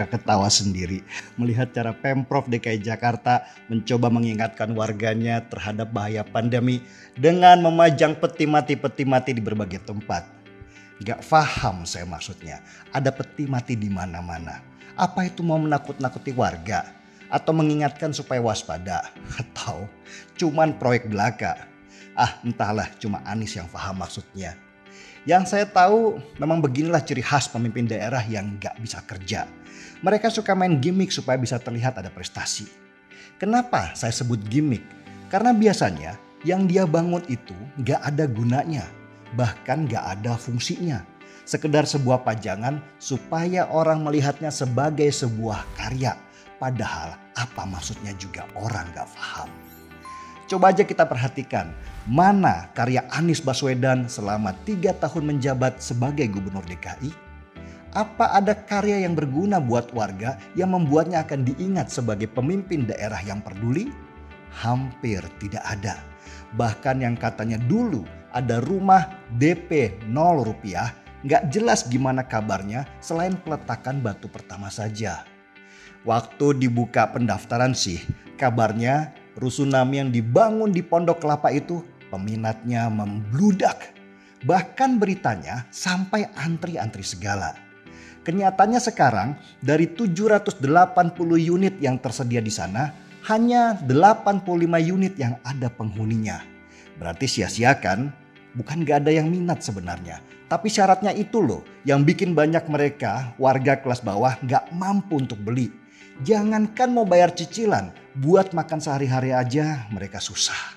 suka ketawa sendiri melihat cara Pemprov DKI Jakarta mencoba mengingatkan warganya terhadap bahaya pandemi dengan memajang peti mati-peti mati di berbagai tempat. Gak paham saya maksudnya, ada peti mati di mana-mana. Apa itu mau menakut-nakuti warga? Atau mengingatkan supaya waspada? Atau cuman proyek belaka? Ah entahlah cuma Anis yang paham maksudnya. Yang saya tahu memang beginilah ciri khas pemimpin daerah yang gak bisa kerja. Mereka suka main gimmick supaya bisa terlihat ada prestasi. Kenapa saya sebut gimmick? Karena biasanya yang dia bangun itu gak ada gunanya, bahkan gak ada fungsinya. Sekedar sebuah pajangan supaya orang melihatnya sebagai sebuah karya. Padahal apa maksudnya juga orang gak paham. Coba aja kita perhatikan mana karya Anies Baswedan selama tiga tahun menjabat sebagai gubernur DKI? Apa ada karya yang berguna buat warga yang membuatnya akan diingat sebagai pemimpin daerah yang peduli? Hampir tidak ada. Bahkan yang katanya dulu ada rumah DP 0 rupiah, nggak jelas gimana kabarnya selain peletakan batu pertama saja. Waktu dibuka pendaftaran sih, kabarnya rusunami yang dibangun di Pondok Kelapa itu peminatnya membludak. Bahkan beritanya sampai antri-antri segala. Kenyataannya sekarang dari 780 unit yang tersedia di sana, hanya 85 unit yang ada penghuninya. Berarti sia-sia kan? Bukan gak ada yang minat sebenarnya. Tapi syaratnya itu loh yang bikin banyak mereka warga kelas bawah gak mampu untuk beli. Jangankan mau bayar cicilan, buat makan sehari-hari aja mereka susah.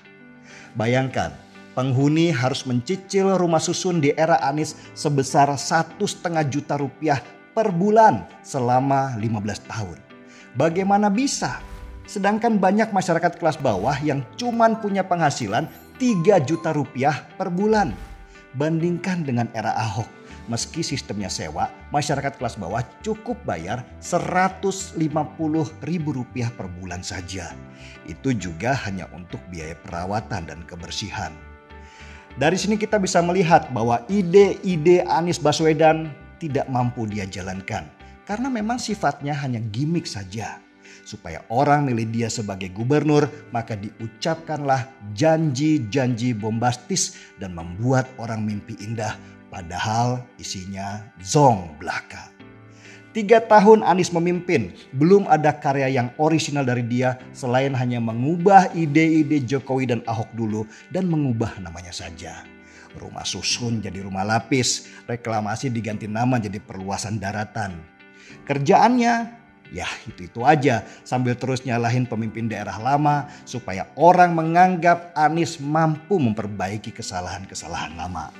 Bayangkan, penghuni harus mencicil rumah susun di era Anies sebesar satu setengah juta rupiah per bulan selama 15 tahun. Bagaimana bisa? Sedangkan banyak masyarakat kelas bawah yang cuman punya penghasilan 3 juta rupiah per bulan. Bandingkan dengan era Ahok Meski sistemnya sewa, masyarakat kelas bawah cukup bayar Rp150.000 per bulan saja. Itu juga hanya untuk biaya perawatan dan kebersihan. Dari sini kita bisa melihat bahwa ide-ide Anies Baswedan tidak mampu dia jalankan. Karena memang sifatnya hanya gimmick saja. Supaya orang milih dia sebagai gubernur, maka diucapkanlah janji-janji bombastis dan membuat orang mimpi indah Padahal isinya zong belaka. Tiga tahun Anies memimpin, belum ada karya yang orisinal dari dia selain hanya mengubah ide-ide Jokowi dan Ahok dulu dan mengubah namanya saja. Rumah susun jadi rumah lapis, reklamasi diganti nama jadi perluasan daratan. Kerjaannya ya itu-itu aja sambil terus nyalahin pemimpin daerah lama supaya orang menganggap Anies mampu memperbaiki kesalahan-kesalahan lama.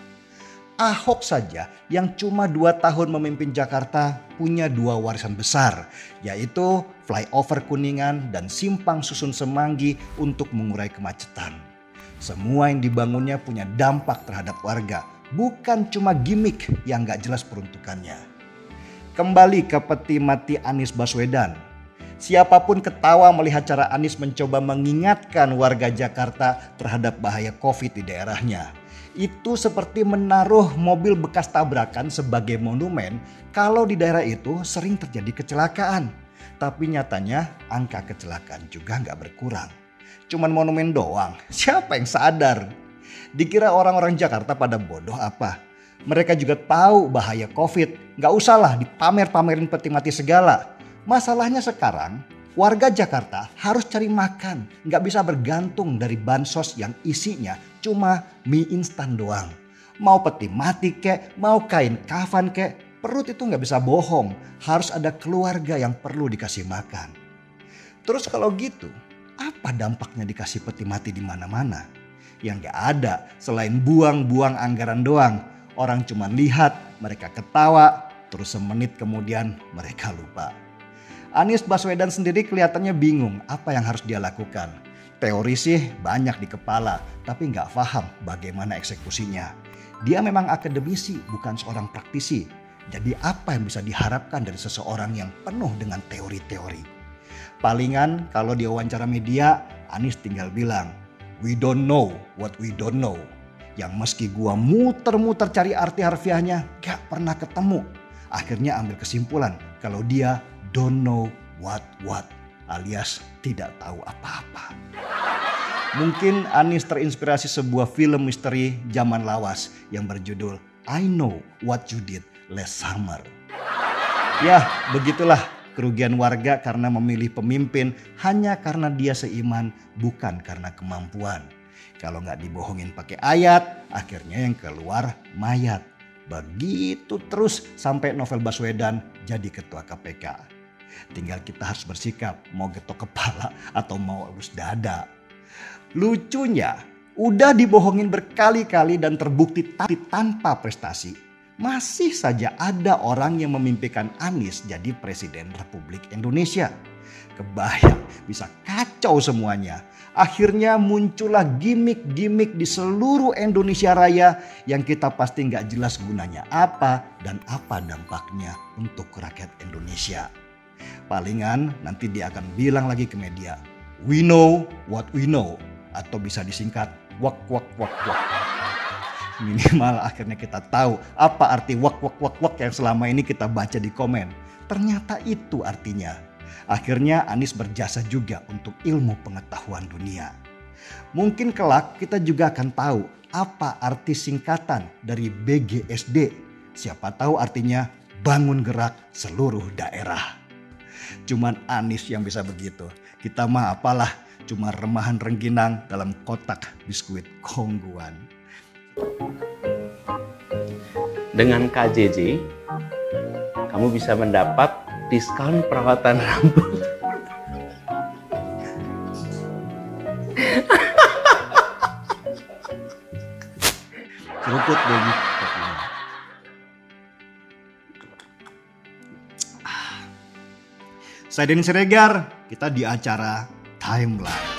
Ahok saja yang cuma dua tahun memimpin Jakarta punya dua warisan besar, yaitu flyover Kuningan dan simpang susun Semanggi untuk mengurai kemacetan. Semua yang dibangunnya punya dampak terhadap warga, bukan cuma gimmick yang gak jelas peruntukannya. Kembali ke peti mati Anies Baswedan. Siapa pun ketawa melihat cara Anies mencoba mengingatkan warga Jakarta terhadap bahaya COVID di daerahnya itu seperti menaruh mobil bekas tabrakan sebagai monumen kalau di daerah itu sering terjadi kecelakaan. Tapi nyatanya angka kecelakaan juga nggak berkurang. Cuman monumen doang, siapa yang sadar? Dikira orang-orang Jakarta pada bodoh apa? Mereka juga tahu bahaya COVID, nggak usahlah dipamer-pamerin peti mati segala. Masalahnya sekarang Warga Jakarta harus cari makan, nggak bisa bergantung dari bansos yang isinya cuma mie instan doang. Mau peti mati kek, mau kain kafan kek, perut itu nggak bisa bohong. Harus ada keluarga yang perlu dikasih makan. Terus kalau gitu, apa dampaknya dikasih peti mati di mana-mana? Yang nggak ada selain buang-buang anggaran doang. Orang cuma lihat, mereka ketawa, terus semenit kemudian mereka lupa. Anies Baswedan sendiri kelihatannya bingung apa yang harus dia lakukan. Teori sih banyak di kepala, tapi nggak paham bagaimana eksekusinya. Dia memang akademisi, bukan seorang praktisi. Jadi apa yang bisa diharapkan dari seseorang yang penuh dengan teori-teori? Palingan kalau dia wawancara media, Anies tinggal bilang, we don't know what we don't know. Yang meski gua muter-muter cari arti harfiahnya, gak pernah ketemu. Akhirnya ambil kesimpulan kalau dia don't know what what alias tidak tahu apa-apa. Mungkin Anis terinspirasi sebuah film misteri zaman lawas yang berjudul I Know What You Did Last Summer. Ya, begitulah kerugian warga karena memilih pemimpin hanya karena dia seiman bukan karena kemampuan. Kalau nggak dibohongin pakai ayat, akhirnya yang keluar mayat. Begitu terus sampai Novel Baswedan jadi ketua KPK. Tinggal kita harus bersikap mau getok kepala atau mau elus dada. Lucunya, udah dibohongin berkali-kali dan terbukti tanpa prestasi. Masih saja ada orang yang memimpikan Anies jadi Presiden Republik Indonesia. Kebayang bisa kacau semuanya. Akhirnya muncullah gimmick-gimmick di seluruh Indonesia Raya yang kita pasti nggak jelas gunanya apa dan apa dampaknya untuk rakyat Indonesia. Palingan nanti dia akan bilang lagi ke media, we know what we know atau bisa disingkat wak wak wak wak. Minimal akhirnya kita tahu apa arti wak wak wak wak yang selama ini kita baca di komen. Ternyata itu artinya. Akhirnya Anies berjasa juga untuk ilmu pengetahuan dunia. Mungkin kelak kita juga akan tahu apa arti singkatan dari BGSD. Siapa tahu artinya bangun gerak seluruh daerah. Cuman Anies yang bisa begitu. Kita mah apalah cuma remahan rengginang dalam kotak biskuit kongguan. Dengan KJJ, kamu bisa mendapat diskon perawatan rambut. Saya Denny Siregar, kita di acara Timeline.